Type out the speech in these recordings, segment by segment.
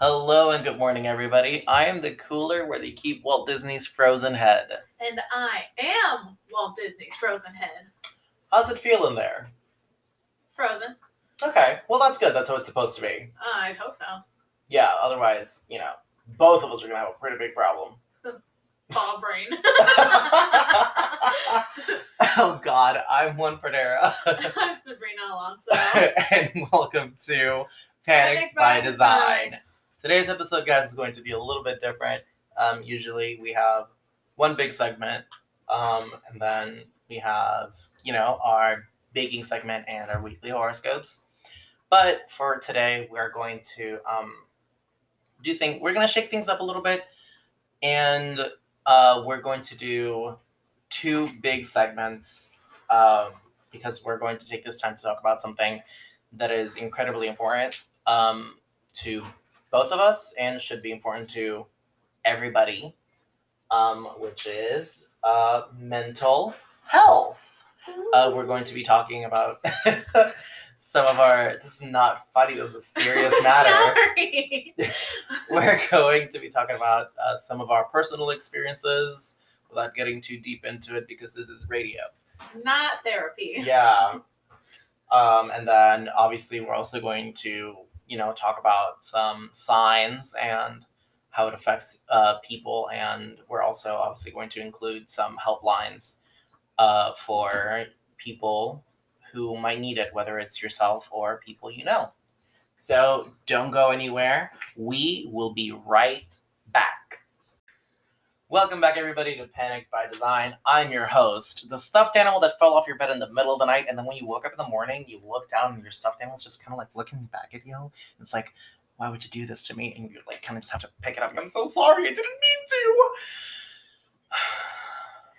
Hello and good morning, everybody. I am the cooler where they keep Walt Disney's frozen head. And I am Walt Disney's Frozen Head. How's it feeling there? Frozen. Okay, well, that's good. That's how it's supposed to be. I'd hope so. Yeah, otherwise, you know, both of us are going to have a pretty big problem. Ball brain. oh, God. I'm Juan Fredera. I'm Sabrina Alonso. and welcome to Panic by by Design. Design. Today's episode, guys, is going to be a little bit different. Um, usually we have one big segment, um, and then we have, you know, our baking segment and our weekly horoscopes. But for today, we're going to um, do things, we're going to shake things up a little bit, and uh, we're going to do two big segments um, because we're going to take this time to talk about something that is incredibly important um, to both of us and should be important to everybody, um, which is uh, mental health. Uh, we're going to be talking about some of our. This is not funny. This is a serious matter. We're going to be talking about uh, some of our personal experiences without getting too deep into it because this is radio. Not therapy. Yeah. Um, and then obviously we're also going to, you know, talk about some signs and how it affects uh, people. And we're also obviously going to include some helplines uh, for people who might need it, whether it's yourself or people you know. So don't go anywhere. We will be right back. Welcome back, everybody, to Panic by Design. I'm your host, the stuffed animal that fell off your bed in the middle of the night, and then when you woke up in the morning, you look down and your stuffed animal's just kind of like looking back at you. It's like, why would you do this to me? And you like kind of just have to pick it up. I'm so sorry, I didn't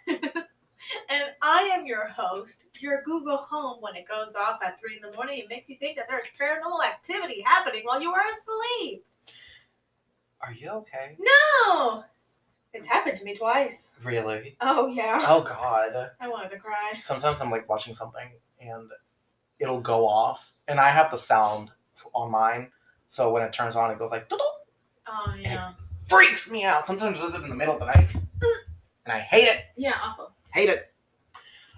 mean to. And I am your host. Your Google Home, when it goes off at 3 in the morning, it makes you think that there's paranormal activity happening while you are asleep. Are you okay? No! It's happened to me twice. Really? Oh, yeah. Oh God. I wanted to cry. Sometimes I'm like watching something and it'll go off, and I have the sound on mine, so when it turns on, it goes like. Oh, yeah. freaks me out. Sometimes it does it in the middle of the night. And I hate it. Yeah, awful. Hate it.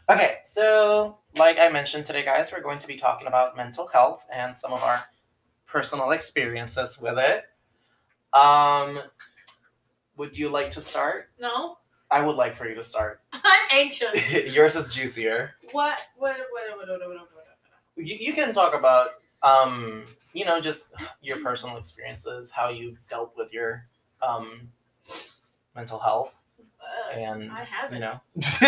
Okay, so like I mentioned today, guys, we're going to be talking about mental health and some of our personal experiences with it. Um would you like to start? No? I would like for you to start. I'm anxious. Yours is juicier. What? What? What? What? What? What? What? what? You, you can talk about um, you know, just your personal experiences, how you dealt with your um mental health Uh, and I haven't. you know.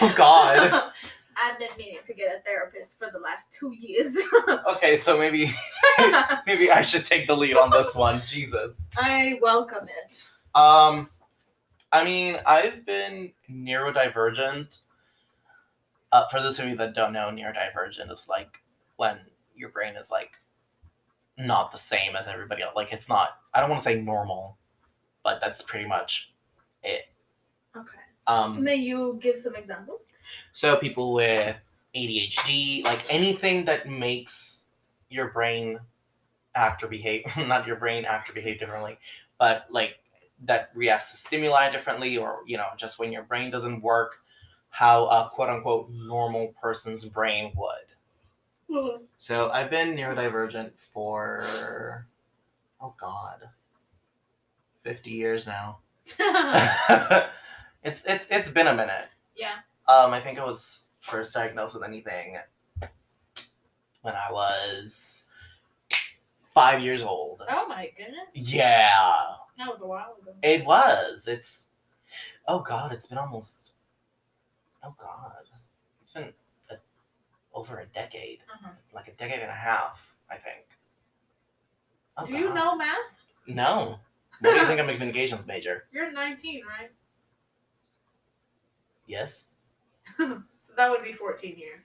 oh God. I've been meaning to get a therapist for the last two years. Okay, so maybe maybe I should take the lead on this one. Jesus. I welcome it. Um, I mean, I've been neurodivergent. Uh, for those of you that don't know, neurodivergent is like when your brain is like not the same as everybody else. Like it's not. I don't want to say normal, but that's pretty much it. Okay. Um, May you give some examples? So people with ADHD, like anything that makes your brain act or behave, not your brain act or behave differently, but like that reacts to stimuli differently, or you know, just when your brain doesn't work, how a quote unquote normal person's brain would. So I've been neurodivergent for oh god, fifty years now. it's it's it's been a minute. yeah. Um, I think I was first diagnosed with anything when I was five years old. Oh my goodness. Yeah, That was a while ago. it was. It's oh god, it's been almost oh god, it's been a, over a decade, Uh-huh. like a decade and a half, I think. Oh, Do you know math? No. What do you think I'm a communications major? You're 19, right? Yes. So that would be 14 years.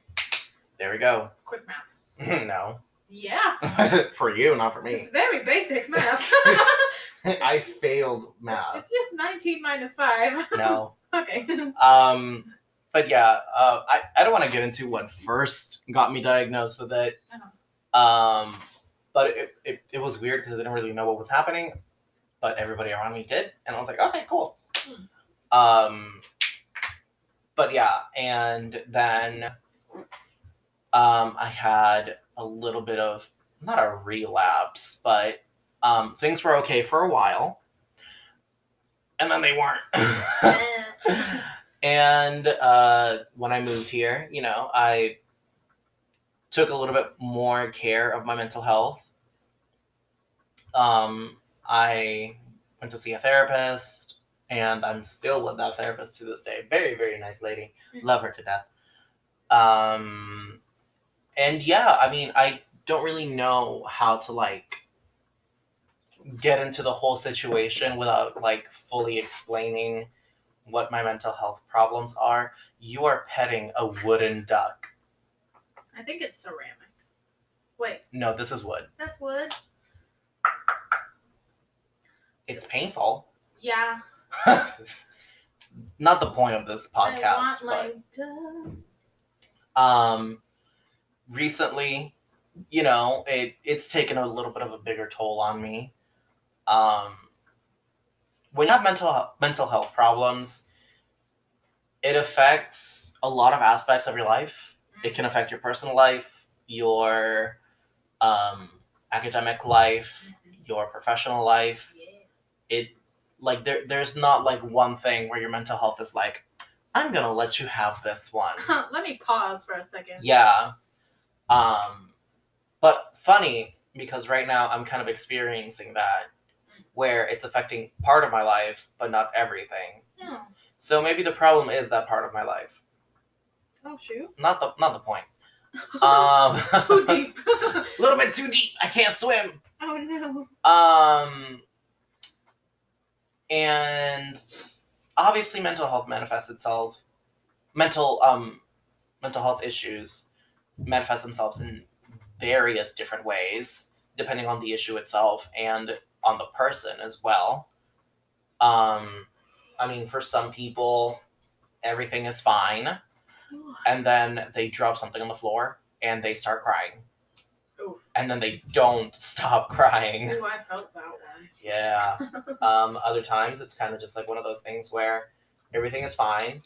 There we go. Quick maths. no. Yeah. for you, not for me. It's very basic math. I failed math. It's just 19 minus 5. No. okay. Um, but yeah, uh, I, I don't want to get into what first got me diagnosed with it. Um, but it, it, it was weird because I didn't really know what was happening, but everybody around me did, and I was like, okay, cool. Um, but yeah, and then um, I had a little bit of not a relapse, but um, things were okay for a while, and then they weren't. And uh, when I moved here, you know, I took a little bit more care of my mental health. Um, I went to see a therapist, and I'm still with that therapist to this day. Very, very nice lady. Mhm. Love her to death. Um, and yeah, I mean, I don't really know how to like get into the whole situation without like fully explaining what my mental health problems are. You are petting a wooden duck. I think it's ceramic. Wait, No, this is wood. that's wood. It's painful. Yeah. Not the point of this I podcast, want but um recently you know it it's taken a little bit of a bigger toll on me um when you have mental mental health problems it affects a lot of aspects of your life it can affect your personal life your um academic life your professional life it like there there's not like one thing where your mental health is like i'm gonna let you have this one Let me pause for a second. yeah. Um, but funny because right now I'm kind of experiencing that where it's affecting part of my life, but not everything. Oh, So maybe the problem is that part of my life. oh shoot. Not the not the point. Um, Too deep. a little bit too deep. I can't swim. oh no. Um, and obviously mental health manifests itself. Mental um, mental health issues manifest themselves in various different ways, depending on the issue itself and on the person as well. Um, I mean, for some people, everything is fine, and then they drop something on the floor and they start crying, Oof. and then they don't stop crying. Ooh, I felt that one. Yeah. Um, other times it's kind of just like one of those things where everything is fine,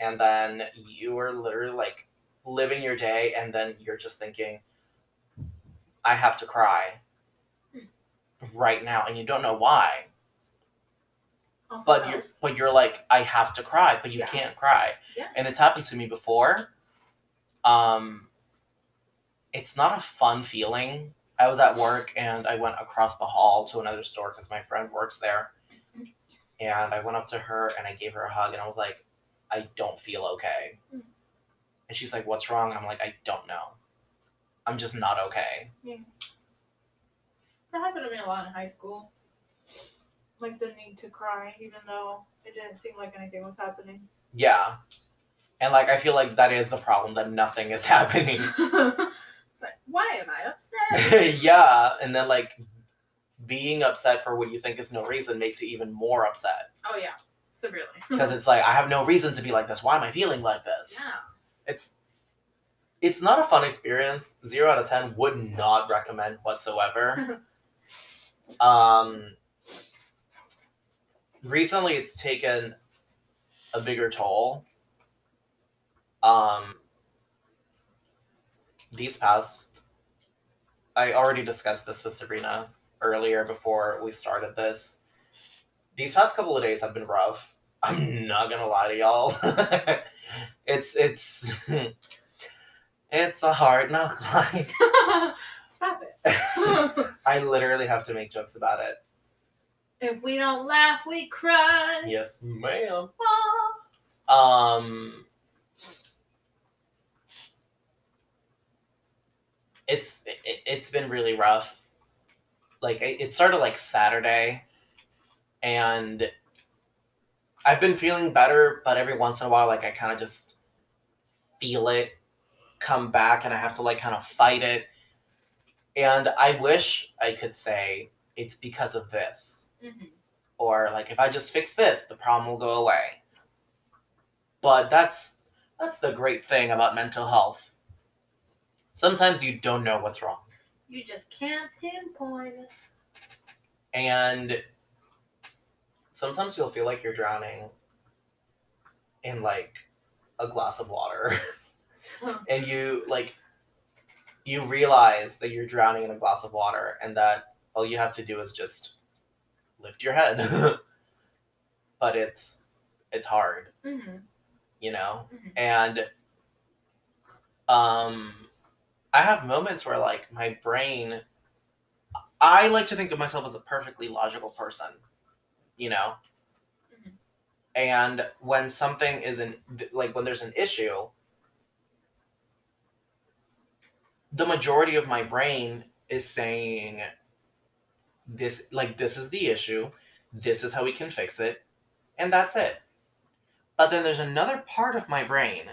and then you are literally like living your day, and then you're just thinking, I have to cry right now, and you don't know why, Also but you're but you're like, I have to cry, but you Yeah. can't cry, Yeah. and it's happened to me before. Um, it's not a fun feeling. I was at work and I went across the hall to another store because my friend works there. And I went up to her and I gave her a hug and I was like, I don't feel okay. Mm. And she's like, What's wrong? And I'm like, I don't know. I'm just not okay. Yeah. That happened to me a lot in high school. Like the need to cry, even though it didn't seem like anything was happening. Yeah. And like, I feel like that is the problem that nothing is happening. like, why am I upset? yeah. And then like, being upset for what you think is no reason makes you even more upset. oh yeah, severely. Because it's like, I have no reason to be like this. Why am I feeling like this? yeah. It's it's not a fun experience. Zero out of ten would not recommend whatsoever. um, recently, it's taken a bigger toll. Um, these past, I already discussed this with Sabrina earlier before we started this. These past couple of days have been rough. I'm not gonna lie to y'all. it's it's it's a hard knock life. Stop it. I literally have to make jokes about it. if we don't laugh, we cry. Yes, ma'am. Um, it's it, it's been really rough. Like it, it started like Saturday, and I've been feeling better, but every once in a while, like I kind of just feel it come back, and I have to like kind of fight it. And I wish I could say it's because of this Mhm. or like if I just fix this, the problem will go away. But that's that's the great thing about mental health. Sometimes you don't know what's wrong. You just can't pinpoint it. and sometimes you'll feel like you're drowning in like a glass of water and you like you realize that you're drowning in a glass of water and that all you have to do is just lift your head but it's it's hard Mm-hmm. you know Mhm. and um i have moments where like my brain i like to think of myself as a perfectly logical person you know? Mhm. and when something is an like when there's an issue the majority of my brain is saying this like this is the issue. This is how we can fix it. And that's it. But then there's another part of my brain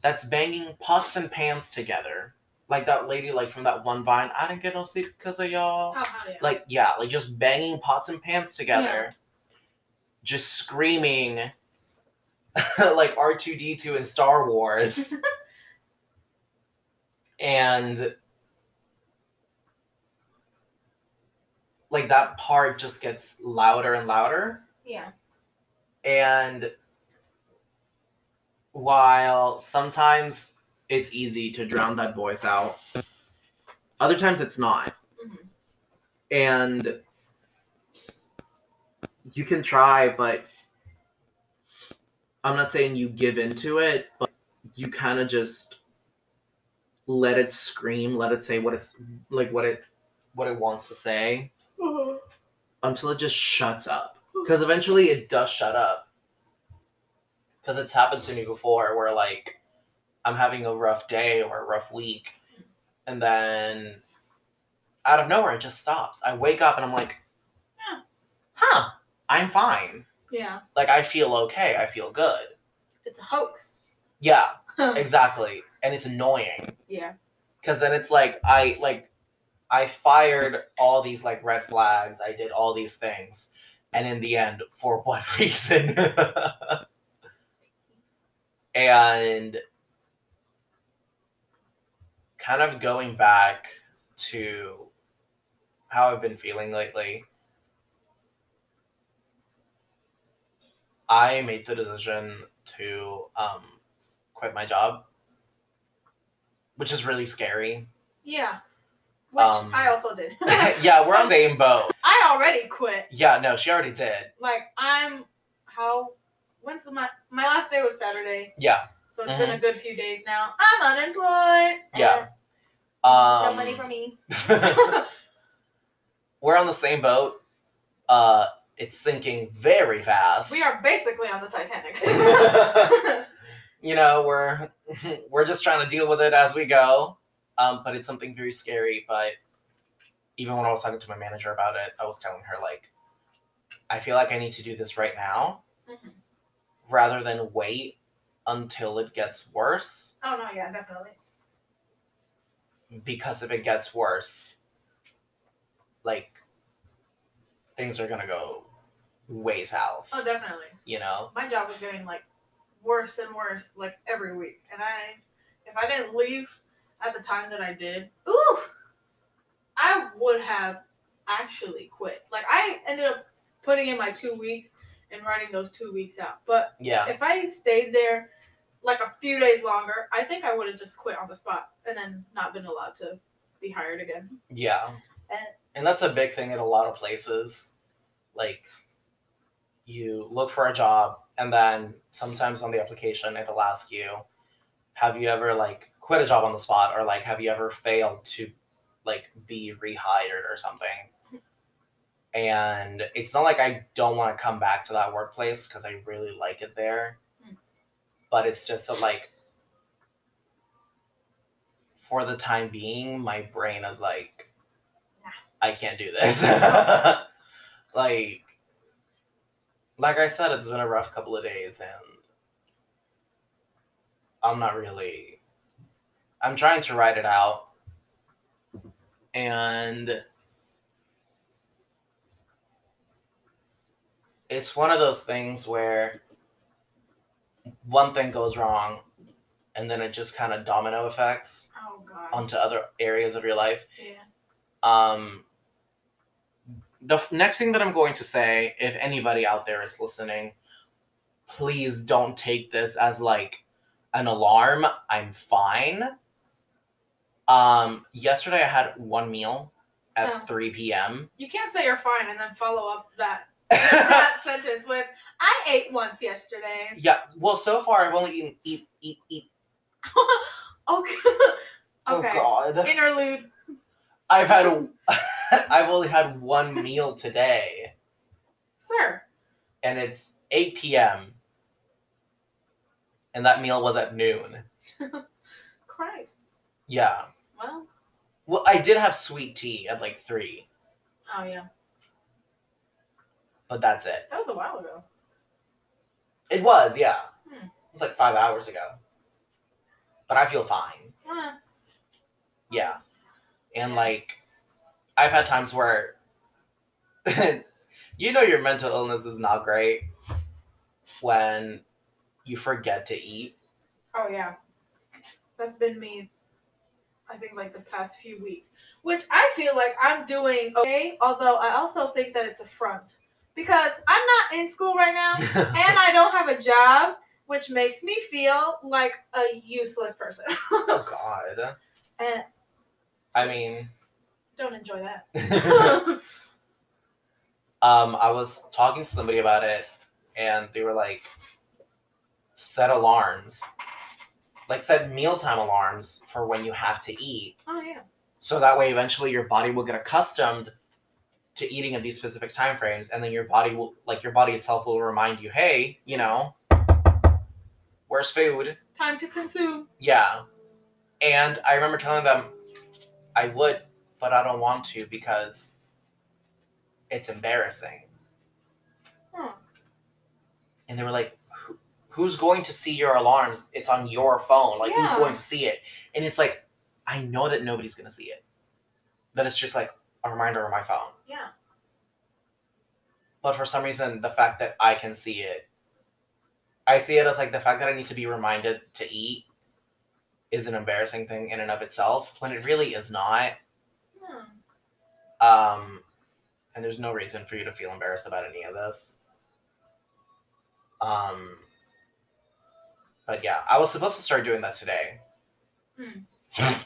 that's banging pots and pans together. Like that lady like from that one vine i didn't get no sleep because of y'all. Oh, yeah. like yeah like just banging pots and pans together just screaming like r2d2 in star wars and like that part just gets louder and louder yeah. and while sometimes it's easy to drown that voice out other times it's not Mhm. and you can try but i'm not saying you give into it but you kind of just let it scream let it say what it's like what it what it wants to say uh-huh. until it just shuts up. Because eventually it does shut up. Because it's happened to me before where like i'm having a rough day or a rough week and then out of nowhere it just stops. I wake up and i'm like Yeah. huh i'm fine. Yeah. like i feel okay. I feel good. It's a hoax. yeah exactly. And it's annoying. Yeah. because then it's like i like i fired all these like red flags. I did all these things. And in the end for what reason. And kind of going back to how i've been feeling lately i made the decision to um, quit my job which is really scary Yeah. Which Um, I also did. yeah, we're on the same boat. I already quit. Yeah, no, she already did. Like I'm how when's the my my last day was Saturday, Yeah. so it's been a good few days now. I'm unemployed. Yeah. Um, no money for me. we're on the same boat. Uh, it's sinking very fast. we are basically on the Titanic. you know, we're we're just trying to deal with it as we go. Um, but it's something very scary. But even when I was talking to my manager about it, I was telling her like, I feel like I need to do this right now Mhm. rather than wait until it gets worse. Oh no, yeah, definitely. because if it gets worse, like things are gonna go way south. Oh, definitely. You know? My job was getting like worse and worse like every week, and I, if I didn't leave at the time that I did, oof, I would have actually quit. Like I ended up putting in my two weeks and writing those two weeks out, but Yeah. if I stayed there like a few days longer, I think I would have just quit on the spot and then not been allowed to be hired again. Yeah. And- And that's a big thing in a lot of places. Like you look for a job and then sometimes on the application it'll ask you, have you ever like quit a job on the spot or like have you ever failed to like be rehired or something? And it's not like I don't want to come back to that workplace because I really like it there. Mm. But it's just that like for the time being, my brain is like. I can't do this. like, like I said, it's been a rough couple of days, and I'm not really. I'm trying to write it out, and it's one of those things where one thing goes wrong, and then it just kind of domino effects Oh onto other areas of your life. yeah. Um, the next thing that I'm going to say, if anybody out there is listening, please don't take this as like an alarm. I'm fine. Um, yesterday I had one meal at Oh. 3 p.m. You can't say you're fine and then follow up that that sentence with "I ate once yesterday." yeah, well, so far I've only eaten eat eat eat. okay. okay. Oh God, Interlude. I've had a, I've only had one meal today, Sir. and it's 8 p.m. And that meal was at noon. Christ. Yeah. Well. Well, I did have sweet tea at like three, Oh yeah. but that's it. That was a while ago. It was, yeah. Hmm. It was like five hours ago. But I feel fine. Eh. Yeah. And Yes. like, I've had times where, you know, your mental illness is not great when you forget to eat. Oh yeah. That's been me. I think like the past few weeks, which I feel like I'm doing okay. Although I also think that it's a front because I'm not in school right now and I don't have a job, which makes me feel like a useless person. oh, God. and I mean, don't enjoy that. um, I was talking to somebody about it, and they were like, set alarms, like set mealtime alarms for when you have to eat, oh yeah. so that way eventually your body will get accustomed to eating at these specific time frames, and then your body will, like your body itself, will remind you, hey, you know, where's food? Time to consume. Yeah, and I remember telling them I would, but I don't want to because it's embarrassing. Hmm. and they were like "Who- who's going to see your alarms it's on your phone like who's going to see it and it's like i know that nobody's going to see it that it's just like a reminder on my phone Yeah. but for some reason the fact that i can see it i see it as like the fact that i need to be reminded to eat is an embarrassing thing in and of itself when it really is not. Um and there's no reason for you to feel embarrassed about any of this. Um but yeah i was supposed to start doing that today.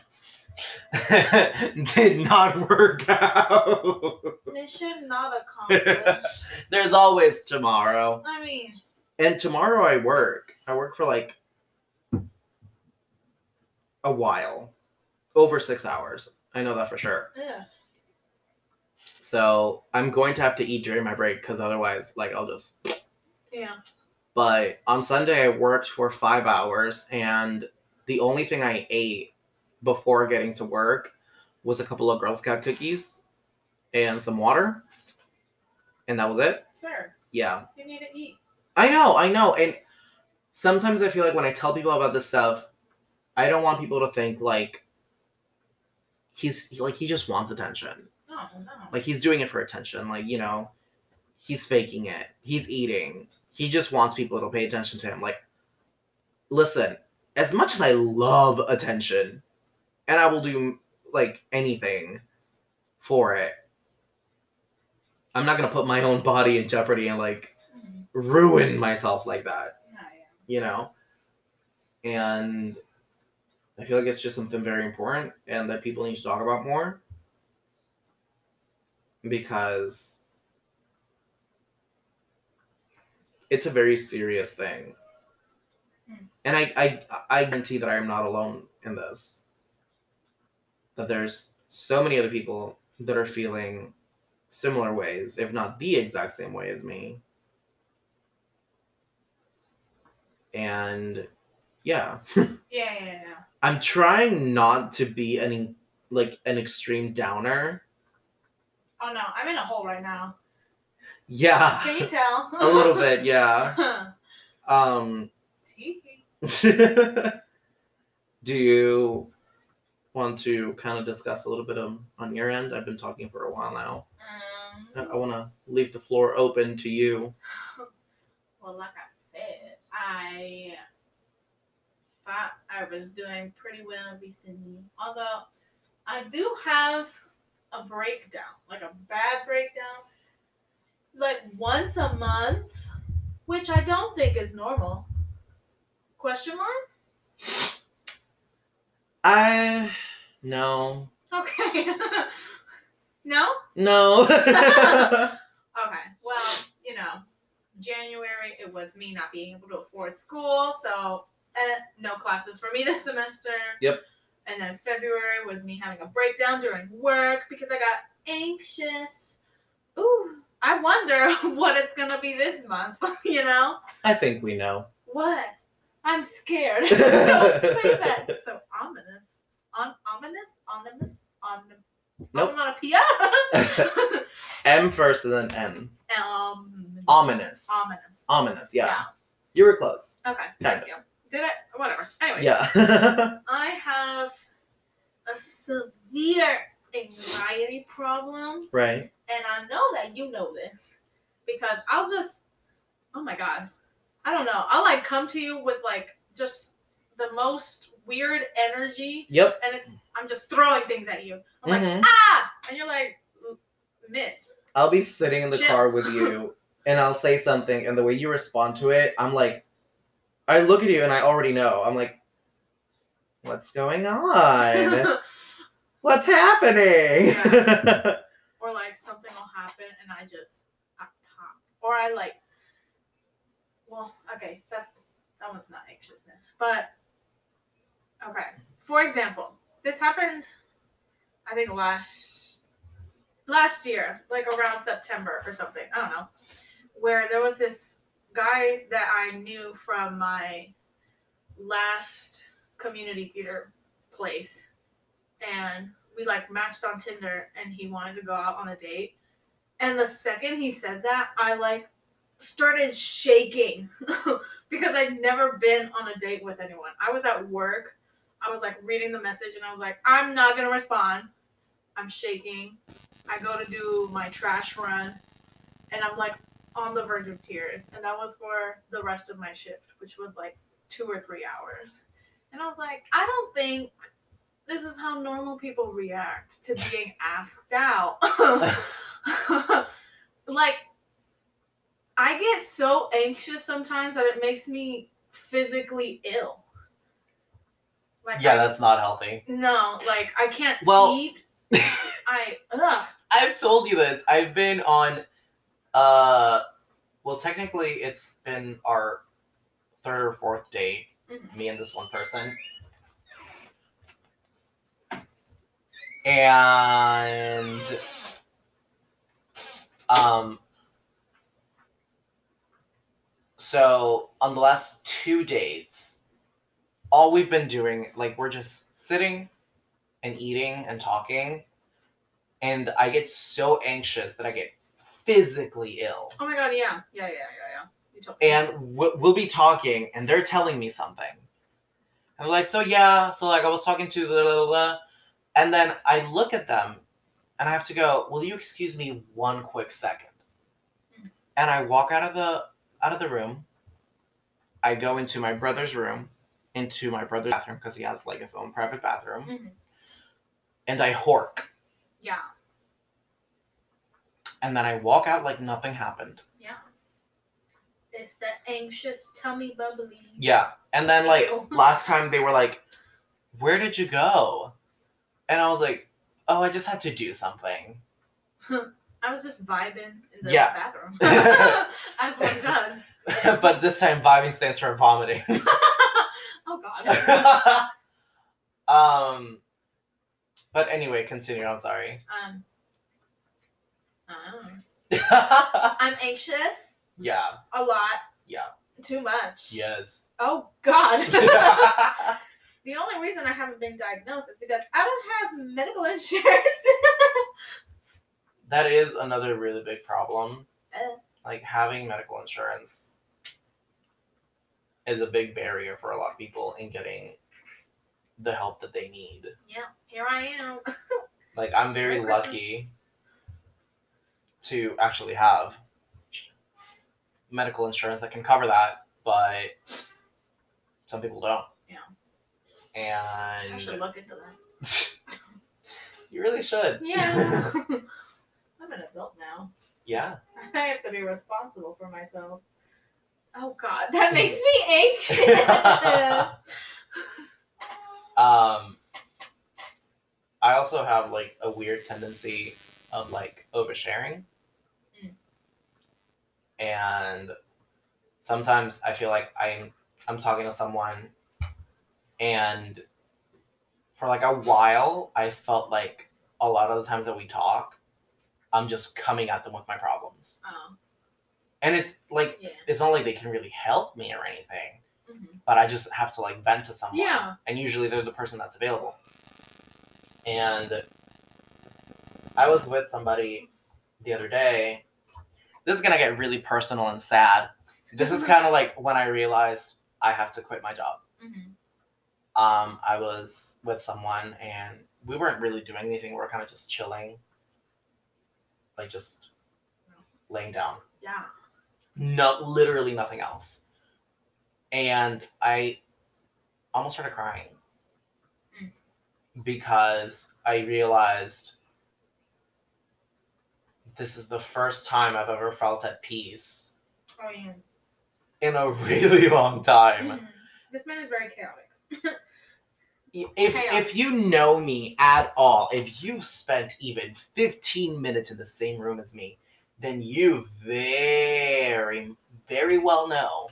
Did not work out. Mission not accomplished. there's always tomorrow. I mean, and tomorrow i work. I work for like a while. Over six hours i know that for sure yeah. So I'm going to have to eat during my break because otherwise, like, I'll just. Yeah. But on Sunday, I worked for five hours, and the only thing I ate before getting to work was a couple of Girl Scout cookies and some water, and that was it. Sure. Yeah, you need to eat. I know, I know, and sometimes I feel like when I tell people about this stuff, I don't want people to think like he's like he just wants attention. No, no. Like he's doing it for attention. Like, you know, he's faking it. He's eating. He just wants people to pay attention to him. Like, listen, as much as I love attention, and I will do like anything for it, I'm not gonna put my own body in jeopardy and like Mm. ruin myself like that, yeah. you know? And I feel like it's just something very important and that people need to talk about more because it's a very serious thing. And I, I I guarantee that I am not alone in this. That there's so many other people that are feeling similar ways, if not the exact same way as me. And yeah, Yeah, yeah, yeah. I'm trying not to be any like an extreme downer. Oh no, I'm in a hole right now. Yeah. Can you tell? a little bit, yeah. Um do you want to kind of discuss a little bit of, on your end? I've been talking for a while now. I, Um, I want to leave the floor open to you. well, like I said, I thought I was doing pretty well recently. Although I do have a breakdown, like a bad breakdown, like once a month, which I don't think is normal. Question mark? I no Okay. no? no. Okay. Well, you know, January it was me not being able to afford school, so eh, no classes for me this semester. Yep. And then February was me having a breakdown during work because I got anxious. Ooh, I wonder what it's gonna be this month. You know I think we know. what? I'm scared. Don't say that. It's so ominous. On ominous, ominous, on Nope. onomatopoeia. M first and then N. Um, Ominous. Ominous. Ominous. Yeah. You were close. Okay. Kind Thank you. Did I? Whatever. Anyway. Yeah. I have a severe anxiety problem, right. and I know that you know this because I'll just, oh my god, I don't know. I'll like come to you with like just the most weird energy, Yep. and it's I'm just throwing things at you. I'm like Mhm. ah, and you're like, miss. I'll be sitting in the Chill. car with you and I'll say something and the way you respond to it, I'm like I look at you and I already know. I'm like what's going on? what's happening? or like something will happen and I just I pop. Or I like well, okay, that's that was not anxiousness. But okay. For example, this happened I think last last year, like around September or something. I don't know. Where there was this guy that I knew from my last community theater place and we like matched on Tinder and he wanted to go out on a date. And the second he said that, I like started shaking because I'd never been on a date with anyone. I was at work. I was like reading the message and I was like, I'm not going to respond. I'm shaking. I go to do my trash run and I'm like on the verge of tears. And that was for the rest of my shift, which was like two or three hours. And I was like, I don't think this is how normal people react to being asked out. like, I get so anxious sometimes that it makes me physically ill. Like, yeah, I- that's not healthy. no, like I can't Well- eat. I ugh. I've told you this. I've been on uh well technically it's been our third or fourth date, Mhm. me and this one person. And um so on the last two dates, all we've been doing, like we're just sitting and eating and talking and I get so anxious that I get physically ill. Oh my god, yeah, yeah, yeah, yeah, yeah. You. And we'll, we'll be talking, and they're telling me something. And I'm like, so yeah, so like I was talking to the, blah, blah, blah. and then I look at them, and I have to go. Will you excuse me one quick second? Mhm. And I walk out of the out of the room. I go into my brother's room, into my brother's bathroom because he has like his own private bathroom, Mhm. and I hork. yeah, and then I walk out like nothing happened. yeah. It's the anxious tummy bubbly. Yeah. And then like Ew. last time they were like, Where did you go? And I was like, Oh, I just had to do something. I was just vibing in the Yeah. bathroom. As one does. but this time vibing stands for vomiting. oh god. um but anyway, continue, I'm sorry. Um. I know. I'm anxious yeah. a lot. Yeah. Too much. Yes. Oh God. the only reason I haven't been diagnosed is because I don't have medical insurance. that is another really big problem. Uh. Like having medical insurance is a big barrier for a lot of people in getting the help that they need. yeah, here I am. Like I'm very Merry Christmas. lucky to actually have medical insurance that can cover that, but some people don't. Yeah. And I should look into that. You really should. Yeah. I'm an adult now. yeah. I have to be responsible for myself. Oh God, that makes me anxious. Um, I also have like a weird tendency of like oversharing. And sometimes I feel like I'm I'm talking to someone and for like a while I felt like a lot of the times that we talk, I'm just coming at them with my problems. oh, And it's like yeah. it's not like they can really help me or anything Mhm. but I just have to like vent to someone. Yeah. And usually they're the person that's available. And I was with somebody the other day. This is gonna get really personal and sad. This is kind of like when I realized I have to quit my job. Mhm. Um, I was with someone and we weren't really doing anything. We were kind of just chilling, like just laying down Yeah. no literally nothing else and i almost started crying Mm. because i realized this is the first time i've ever felt at peace Oh yeah. in a really long time Mhm. This man is very chaotic. if Chaos. if you know me at all if you've spent even 15 minutes in the same room as me then you very very well know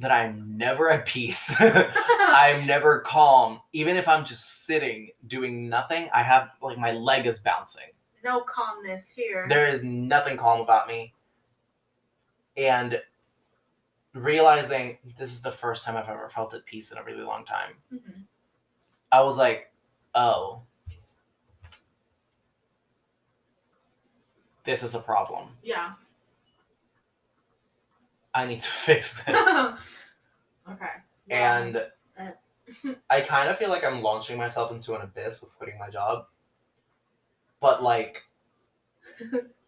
that i'm never at peace I'm never calm. Even if I'm just sitting doing nothing, I have like my leg is bouncing. No calmness here. There is nothing calm about me. And realizing this is the first time I've ever felt at peace in a really long time, Mhm. I was like, oh, this is a problem. Yeah. I need to fix this. okay. and Uh. I kind of feel like I'm launching myself into an abyss with quitting my job. But like,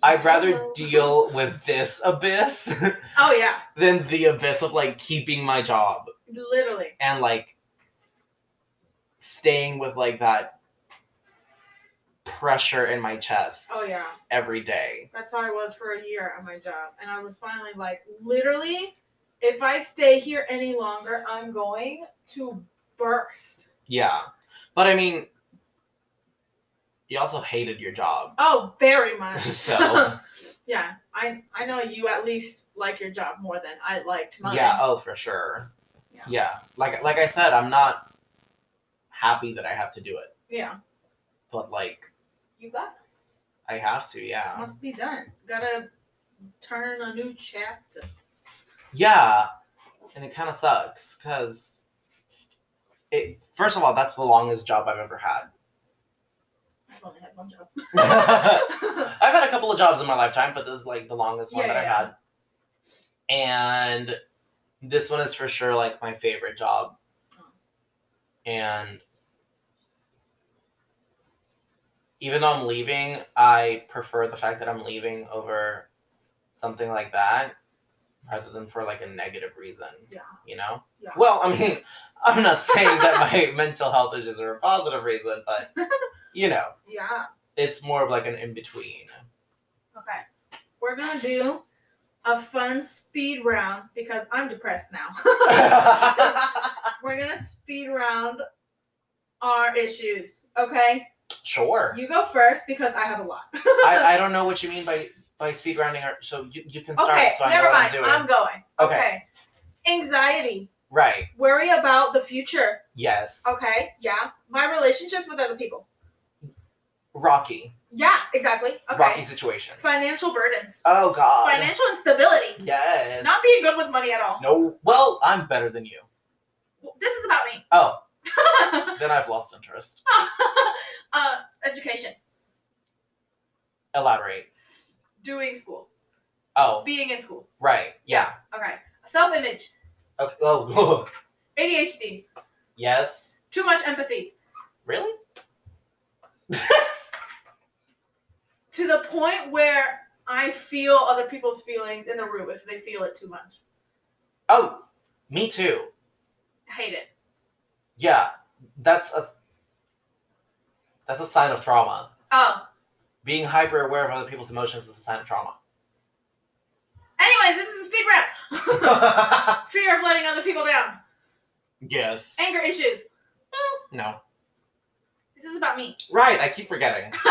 I'd rather deal with this abyss Oh yeah, than the abyss of like keeping my job literally. and like staying with like that pressure in my chest Oh yeah. every day. That's how I was for a year at my job. And I was finally like, literally, if I stay here any longer, I'm going to burst. Yeah. But I mean, you also hated your job. Oh, very much. So- yeah, I I know you at least like your job more than I liked mine. Yeah, oh for sure. Yeah. yeah. Like like I said, I'm not happy that I have to do it. Yeah. But like You got it. I have to, yeah. Must be done. Gotta turn a new chapter. Yeah. And it kind of sucks cuz it first of all, that's the longest job I've ever had. I've only had one job. I've had a couple of jobs in my lifetime, but this is like the longest one Yeah, that yeah, I've had. And this one is for sure like my favorite job. Oh. And even though I'm leaving, I prefer the fact that I'm leaving over something like that rather than for like a negative reason. Yeah. You know? Yeah. Well, I mean, I'm not saying that my mental health issues are a positive reason, but you know, yeah. it's more of like an in between. Okay. We're gonna do a fun speed round because I'm depressed now. We're gonna speed round our issues. Okay. sure. You go first because I have a lot. I, I don't know what you mean by by speed rounding. Or, so you, you can start. okay. so I never mind. I'm. I'm going. Okay. Anxiety. Right. Worry about the future. Yes. Okay. Yeah. My relationships with other people. Rocky. Yeah. Exactly. Okay. Rocky situations. Financial burdens. Oh God. Financial instability. Yes. Not being good with money at all. No. Well, I'm better than you. This is about me. Oh, then I've lost interest. uh, education. Elaborate. Doing school. Oh, Being in school. right. Yeah. Okay. Self image. Okay. Oh. ADHD. yes. Too much empathy. Really? To the point where I feel other people's feelings in the room if they feel it too much. Oh, me too. I hate it. Yeah. That's a. That's a sign of trauma. Oh. Being hyper aware of other people's emotions is a sign of trauma. Anyways, this is a speed round. Fear of letting other people down. yes. Anger issues. No. This is about me. Right, I keep forgetting.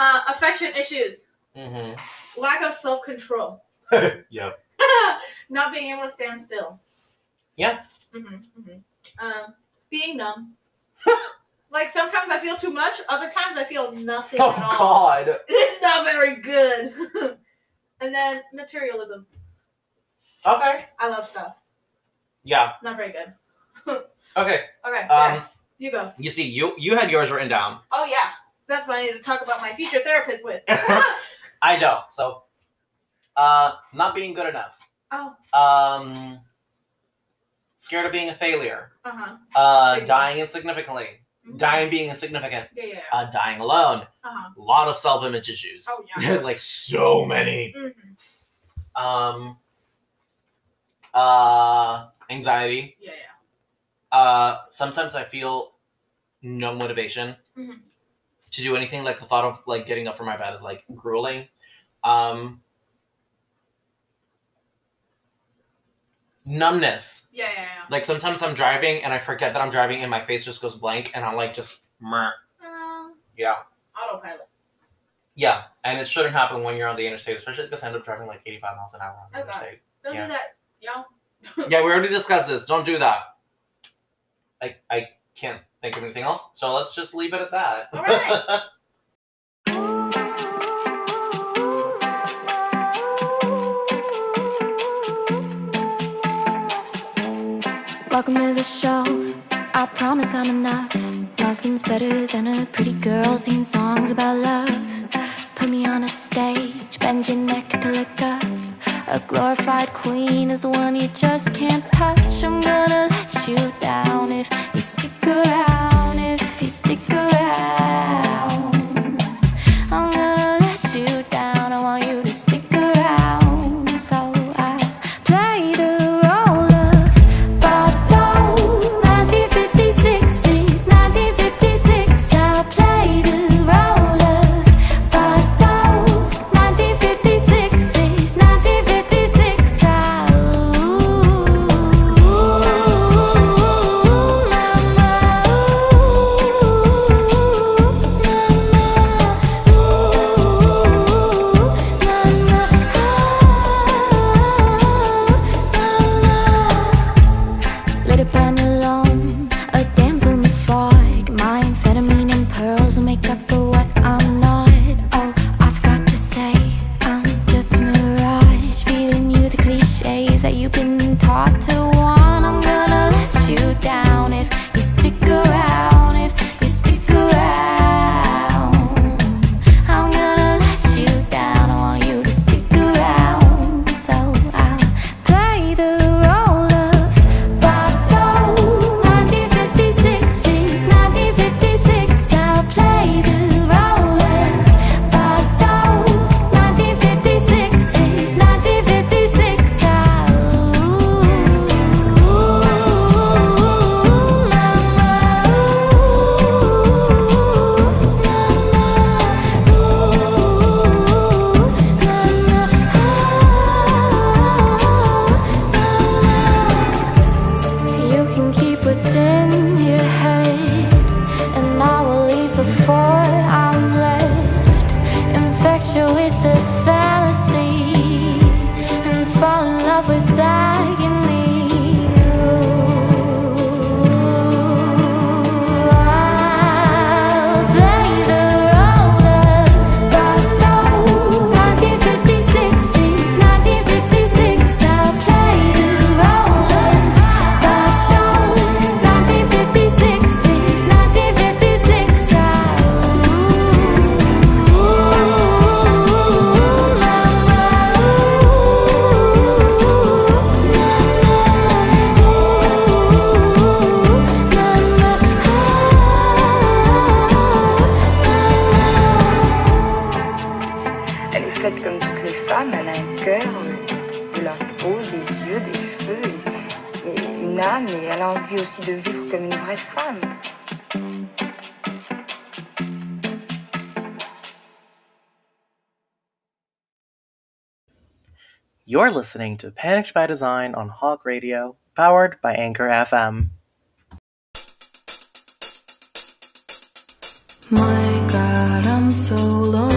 uh, affection issues. Mm-hmm. Lack of self control. yep. Not being able to stand still. Yeah. hmm hmm Um, being numb. like sometimes I feel too much, other times I feel nothing Oh at all. God. It's not very good. and then materialism. Okay. I love stuff. Yeah. Not very good. Okay. Okay, Um. yeah, you go. You see, you you had yours written down. Oh yeah, that's what I need to talk about my future therapist with. I don't. So, uh, not being good enough. oh, Um, scared of being a failure. uh huh. Uh, Big dying insignificantly. Dying being insignificant. Yeah, yeah. Uh, dying alone. Uh huh. A lot of self-image issues. Oh, yeah. like so many. Mm-hmm. Um. Uh, anxiety. Yeah, yeah. Uh, sometimes I feel no motivation Mhm. To do anything. Like the thought of like getting up from my bed is like grueling. Um, numbness. Yeah, yeah, yeah. Like sometimes I'm driving and I forget that I'm driving and my face just goes blank and I'm like just meh. yeah. Um, yeah autopilot. yeah. And it shouldn't happen when you're on the interstate, especially because I end up driving like 85 miles an hour on the God. interstate. Don't Yeah. do that, y'all. yeah, we already discussed this. Don't do that. I I can't think of anything else, so let's just leave it at that. All right. Welcome to the show. I promise I'm enough. Nothing's better than a pretty girl singing songs about love. Put me on a stage, bend your neck to look up. A glorified queen is the one you just can't touch. I'm gonna let you down if you stick around. If you stick around, Elle a envie aussi de vivre comme une vraie femme. You're listening to Panicked by Design on Hog Radio, powered by Anchor FM. My God, I'm so lonely.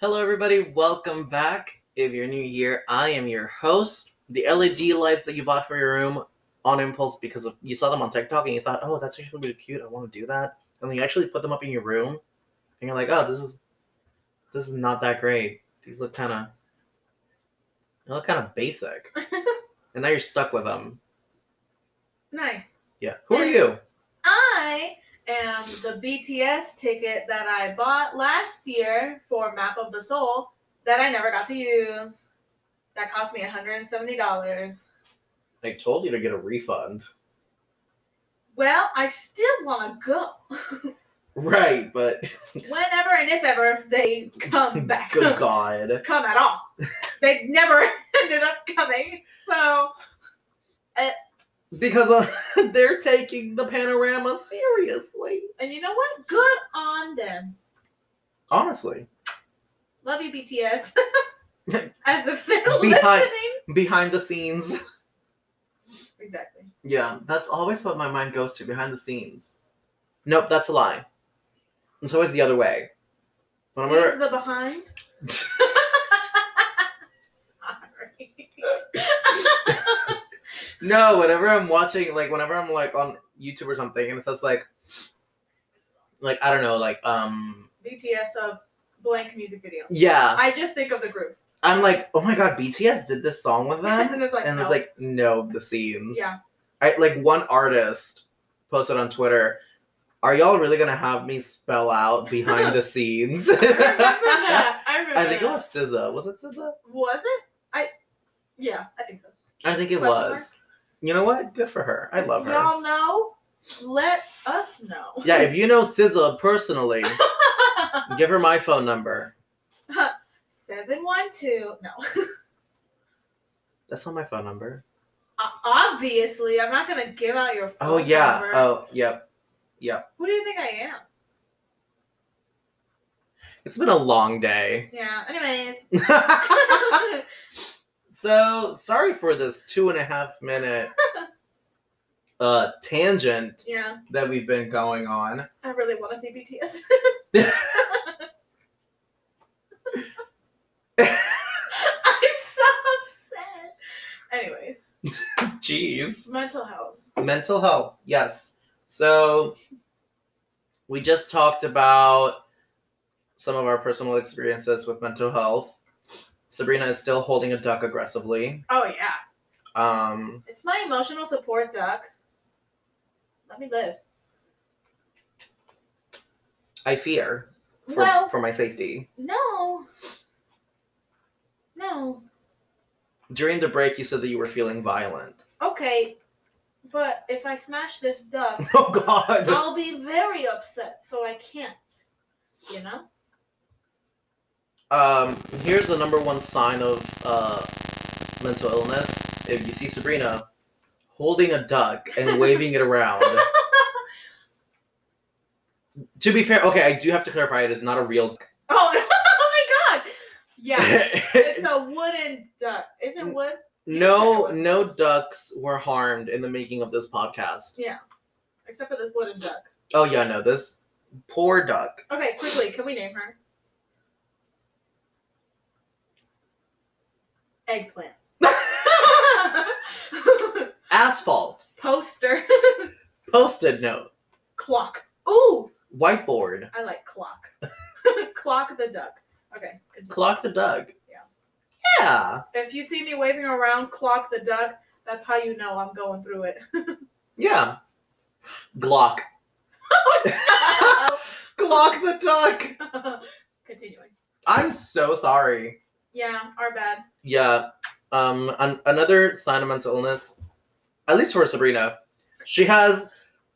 Hello, everybody. Welcome back. If you're new here, I am your host. The LED lights that you bought for your room on impulse because of you saw them on TikTok and you thought, oh, that's actually really cute. I want to do that. And then you actually put them up in your room, and you're like, oh, this is this is not that great. These look kind of they look kind of basic. and now you're stuck with them. Nice. Yeah. Who are you? I am the BTS ticket that I bought last year for Map of the Soul that I never got to use. That cost me $170. I told you to get a refund. Well, I still want to go. Right, but Whenever and if ever they come back. good God. come at all. they never ended up coming. So uh, Because uh, they're taking the panorama seriously. and you know what? Good on them. Honestly. Love you, BTS. As if they're Behind- listening. Behind the scenes. Exactly. Yeah, that's always what my mind goes to behind the scenes. Nope, that's a lie. It's always the other way. Scenes the behind. No, whenever I'm watching, like, whenever I'm like on YouTube or something, and it says like, like I don't know, like um, BTS of blank music video. yeah, I just think of the group. I'm like, oh my god, BTS did this song with them, and it's like, and no. it's like, no, the scenes. Yeah. I like one artist posted on Twitter. Are y'all really gonna have me spell out behind the scenes? I remember that. I remember. I think it was SZA. Was it SZA? Was it? I. Yeah, I think so. I think it Question was. You know what? Good for her. I love her. Y'all know? Let us know. Yeah, if you know SZA personally, give her my phone number. Seven one two. No. That's not my phone number. O- Obviously, I'm not gonna give out your. Oh, phone Oh yeah. number. Oh yep. Yep. Who do you think I am? It's been a long day. Yeah. Anyways. so sorry for this two and a half minute uh tangent yeah. that we've been going on. I really want to see BTS. I'm so upset. Anyways, Jeez. mental health. Mental health, yes. So we just talked about some of our personal experiences with mental health. Sabrina is still holding a duck aggressively. Oh yeah. Um, It's my emotional support duck. Let me live. I fear for, well, for my safety. no. No. During the break, you said that you were feeling violent. Okay. But if I smash this duck, Oh God! I'll be very upset, so I can't. You know? Um, here's the number one sign of uh, mental illness. If you see Sabrina holding a duck and waving it around. To be fair, okay, I do have to clarify it is not a real duck. Oh, oh my god! Yeah. It's a wooden duck. Is it wood? no, no ducks were harmed in the making of this podcast. Yeah. Except for this wooden duck. Oh yeah, no, this poor duck. Okay, quickly, can we name her? Eggplant. Asphalt, Poster. post-it note, clock. Ooh, whiteboard, I like clock. clock the duck. Okay. continue. clock the duck. Yeah. Yeah. If you see me waving around clock the duck, that's how you know I'm going through it. Yeah. Glock. Glock the duck. Continuing. I'm so sorry. Yeah, our bad. Yeah. Um. An- another sign of mental illness, at least for Sabrina, she has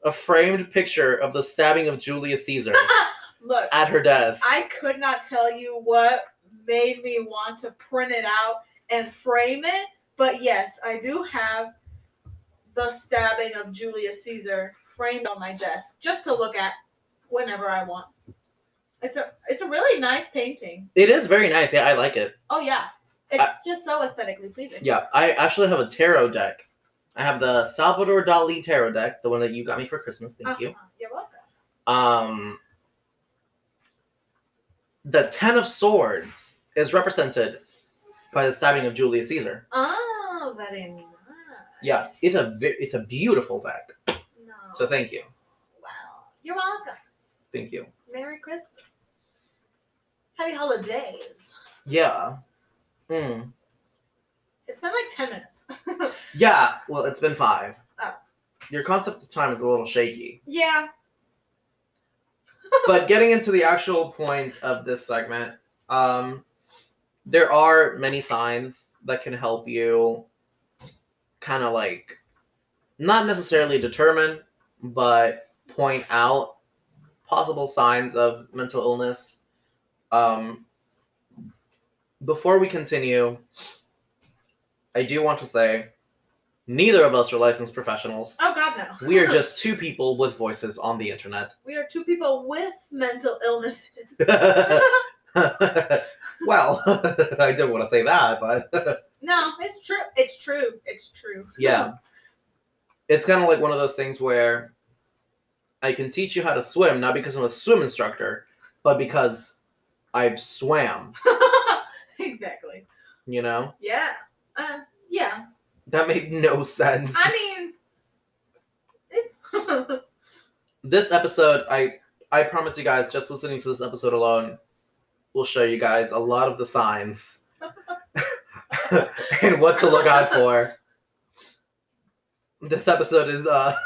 a framed picture of the stabbing of Julius Caesar Look, at her desk. I could not tell you what made me want to print it out and frame it, but yes, I do have the stabbing of Julius Caesar framed on my desk just to look at whenever I want. It's a it's a really nice painting. it is very nice. Yeah, I like it. Oh yeah. It's I- just so aesthetically pleasing. Yeah, I actually have a tarot deck. I have the Salvador Dali tarot deck, the one that you got me for Christmas. Thank you. Uh-huh. You're welcome. um the ten of swords is represented by the stabbing of julius caesar Oh, very nice. yeah it's a it's a beautiful deck no. so thank you wow. You're welcome. thank you Merry Christmas. Happy holidays. yeah Hmm. It's been like 10 minutes. yeah well it's been five Oh. your concept of time is a little shaky yeah. but getting into the actual point of this segment um there are many signs that can help you kind of like not necessarily determine but point out possible signs of mental illness um before we continue i do want to say neither of us are licensed professionals Oh, God, no. we are just two people with voices on the internet we are two people with mental illnesses. well, I didn't want to say that, but no, it's true. It's true. It's true. yeah. It's kind of like one of those things where I can teach you how to swim, not because I'm a swim instructor, but because I've swam. You know? Yeah. Uh, yeah. That made no sense. I mean, it's. this episode, I I promise you guys, just listening to this episode alone will show you guys a lot of the signs and what to look out for. This episode is uh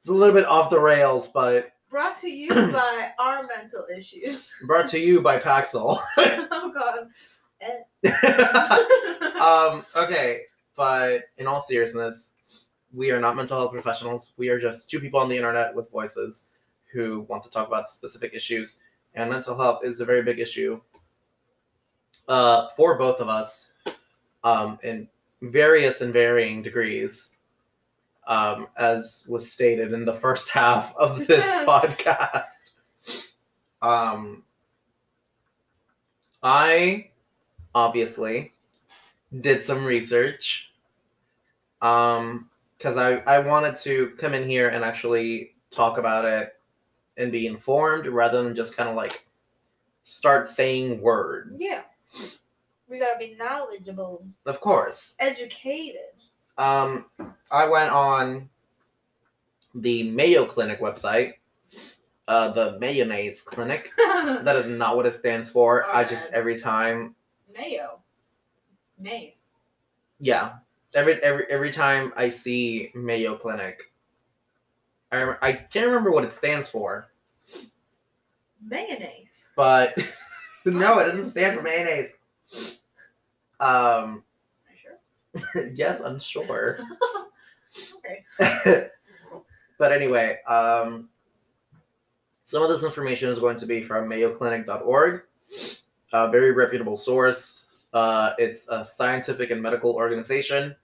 It's a little bit off the rails, but Brought to you by our mental issues. brought to you by Paxil. oh god. um, okay, but in all seriousness, we are not mental health professionals. We are just two people on the internet with voices who want to talk about specific issues, and mental health is a very big issue uh, for both of us um, in various and varying degrees, um, as was stated in the first half of this podcast. Um, I obviously did some research um because I, I wanted to come in here and actually talk about it and be informed rather than just kind of like start saying words. Yeah. We gotta be knowledgeable, of course. Educated. um i went on the mayo clinic website uh the mayonnaise clinic. That is not what it stands for. I just every time Mayo. Nays. Yeah. Every every every time I see Mayo Clinic, I rem- I can't remember what it stands for, Mayonnaise. but no, it doesn't stand for mayonnaise. Um, Are you sure? yes, I'm sure. Okay. but anyway, um, some of this information is going to be from MayoClinic.org, a very reputable source. Uh, it's a scientific and medical organization.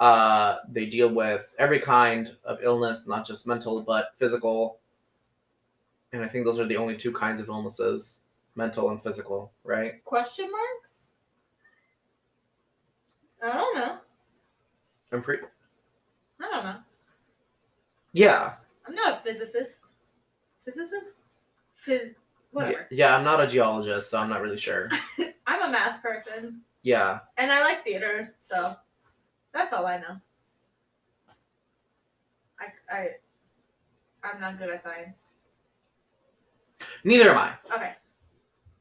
Uh, they deal with every kind of illness, not just mental, but physical. And I think those are the only two kinds of illnesses mental and physical, right? Question mark? I don't know. I'm pretty. I don't know. Yeah. I'm not a physicist. Physicist? Phys. Whatever. Yeah, I'm not a geologist, so I'm not really sure. I'm a math person, Yeah. and I like theater, so that's all I know. I I I'm not good at science. Neither am I. Okay.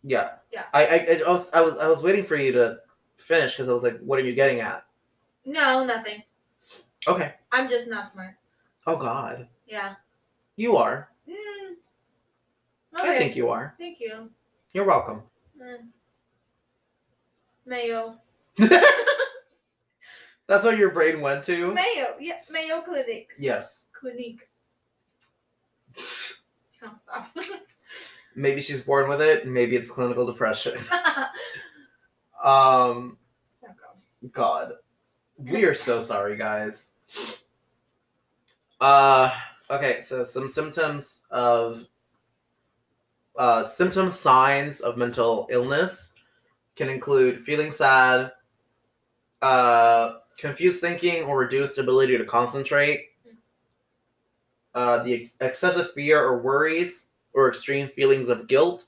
Yeah. Yeah. I, I, I was I was I was waiting for you to finish because I was like, what are you getting at? No, nothing. Okay. I'm just not smart. Oh God, Yeah. you are. Mm. I think you are. Thank you. You're welcome. Mm. Mayo. That's what your brain went to. Mayo. Yeah. Mayo Clinic. Yes. Clinic. Can't stop. Maybe she's born with it. Maybe it's clinical depression. Um. God, we are so sorry, guys. Uh. Okay. So some symptoms of. Uh, symptom signs of mental illness can include feeling sad, uh, confused thinking or reduced ability to concentrate, uh, the ex- excessive fear or worries, or extreme feelings of guilt.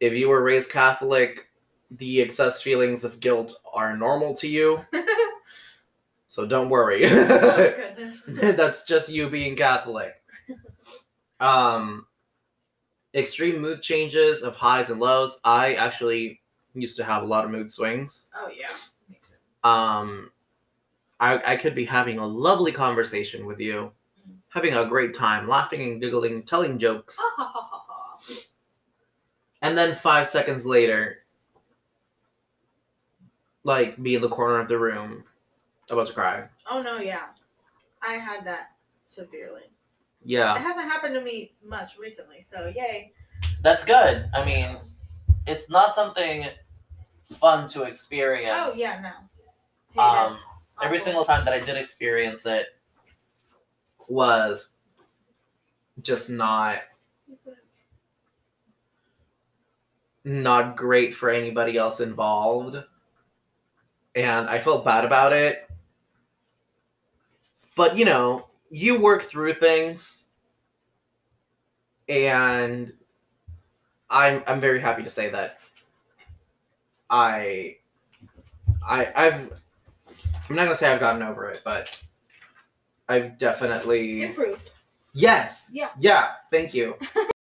If you were raised Catholic, the excess feelings of guilt are normal to you, so don't worry. oh. That's just you being Catholic. Um, extreme mood changes of highs and lows. I actually used to have a lot of mood swings. Oh yeah. Me too. Um, I, I could be having a lovely conversation with you, having a great time, laughing and giggling, telling jokes, and then five seconds later, like be in the corner of the room, about to cry. Oh no, yeah. I had that severely. It hasn't happened to me much recently, so yay. that's good. I mean, it's not something fun to experience. Oh yeah, no. Hate Um, it. every single time that I did experience it was just not not great for anybody else involved. And I felt bad about it. But you know, you work through things and I'm I'm very happy to say that I I I've I'm not gonna say I've gotten over it, but I've definitely Improved. Yes. Yeah. Yeah, thank you.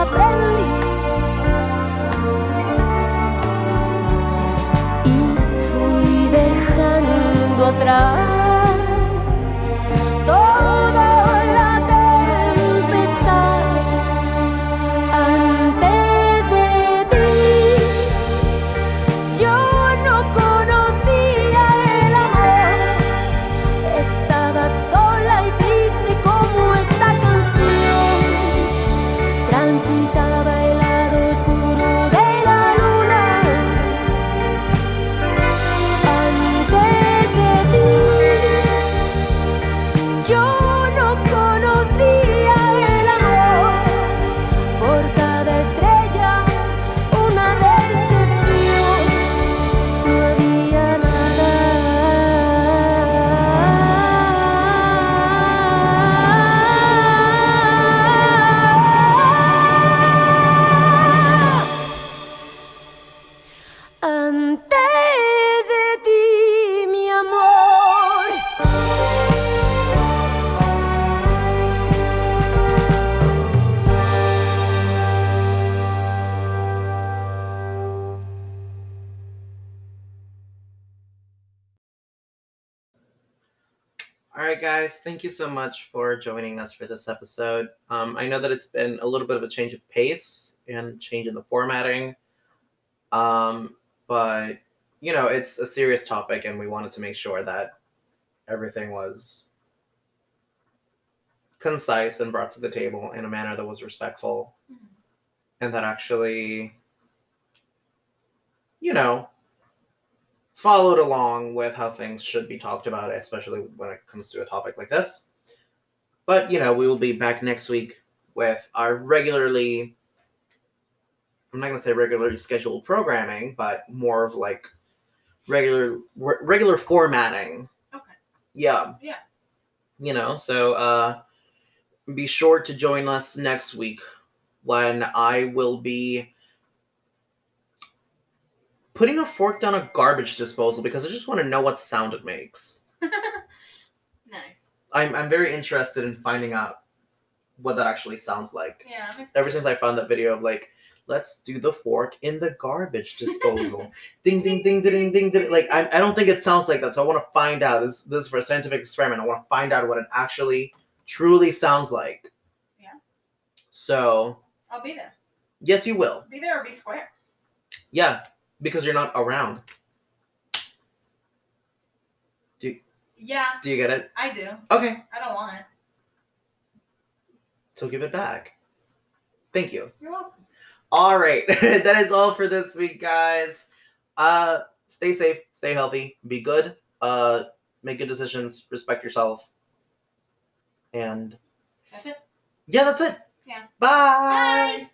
aprendí. Y fui dejando atrás Thank you so much for joining us for this episode. Um, I know that it's been a little bit of a change of pace and change in the formatting, um, but you know it's a serious topic, and we wanted to make sure that everything was concise and brought to the table in a manner that was respectful, and that actually, you know, followed along with how things should be talked about, especially when it comes to a topic like this. But you know, we will be back next week with our regularly I'm not gonna say regularly scheduled programming, but more of like regular re- regular formatting. Okay. Yeah. Yeah. You know, so uh be sure to join us next week when I will be putting a fork down a garbage disposal because I just want to know what sound it makes. Nice. I'm I'm very interested in finding out what that actually sounds like. Yeah, I'm Ever since I found that video of like, let's do the fork in the garbage disposal. ding ding ding ding ding ding ding. Like I, I don't think it sounds like that. So I want to find out. This this is for a scientific experiment. I want to find out what it actually truly sounds like. Yeah. So I'll be there. yes, you will. Be there or be square. Yeah, because you're not around. Do you, Yeah, Do you get it? I do. Okay, I don't want it. so give it back. Thank you. You're welcome. All right, that is all for this week, guys. Uh, stay safe, stay healthy, be good. Uh, make good decisions, respect yourself, and That's it. yeah, that's it. Yeah. Bye. Bye.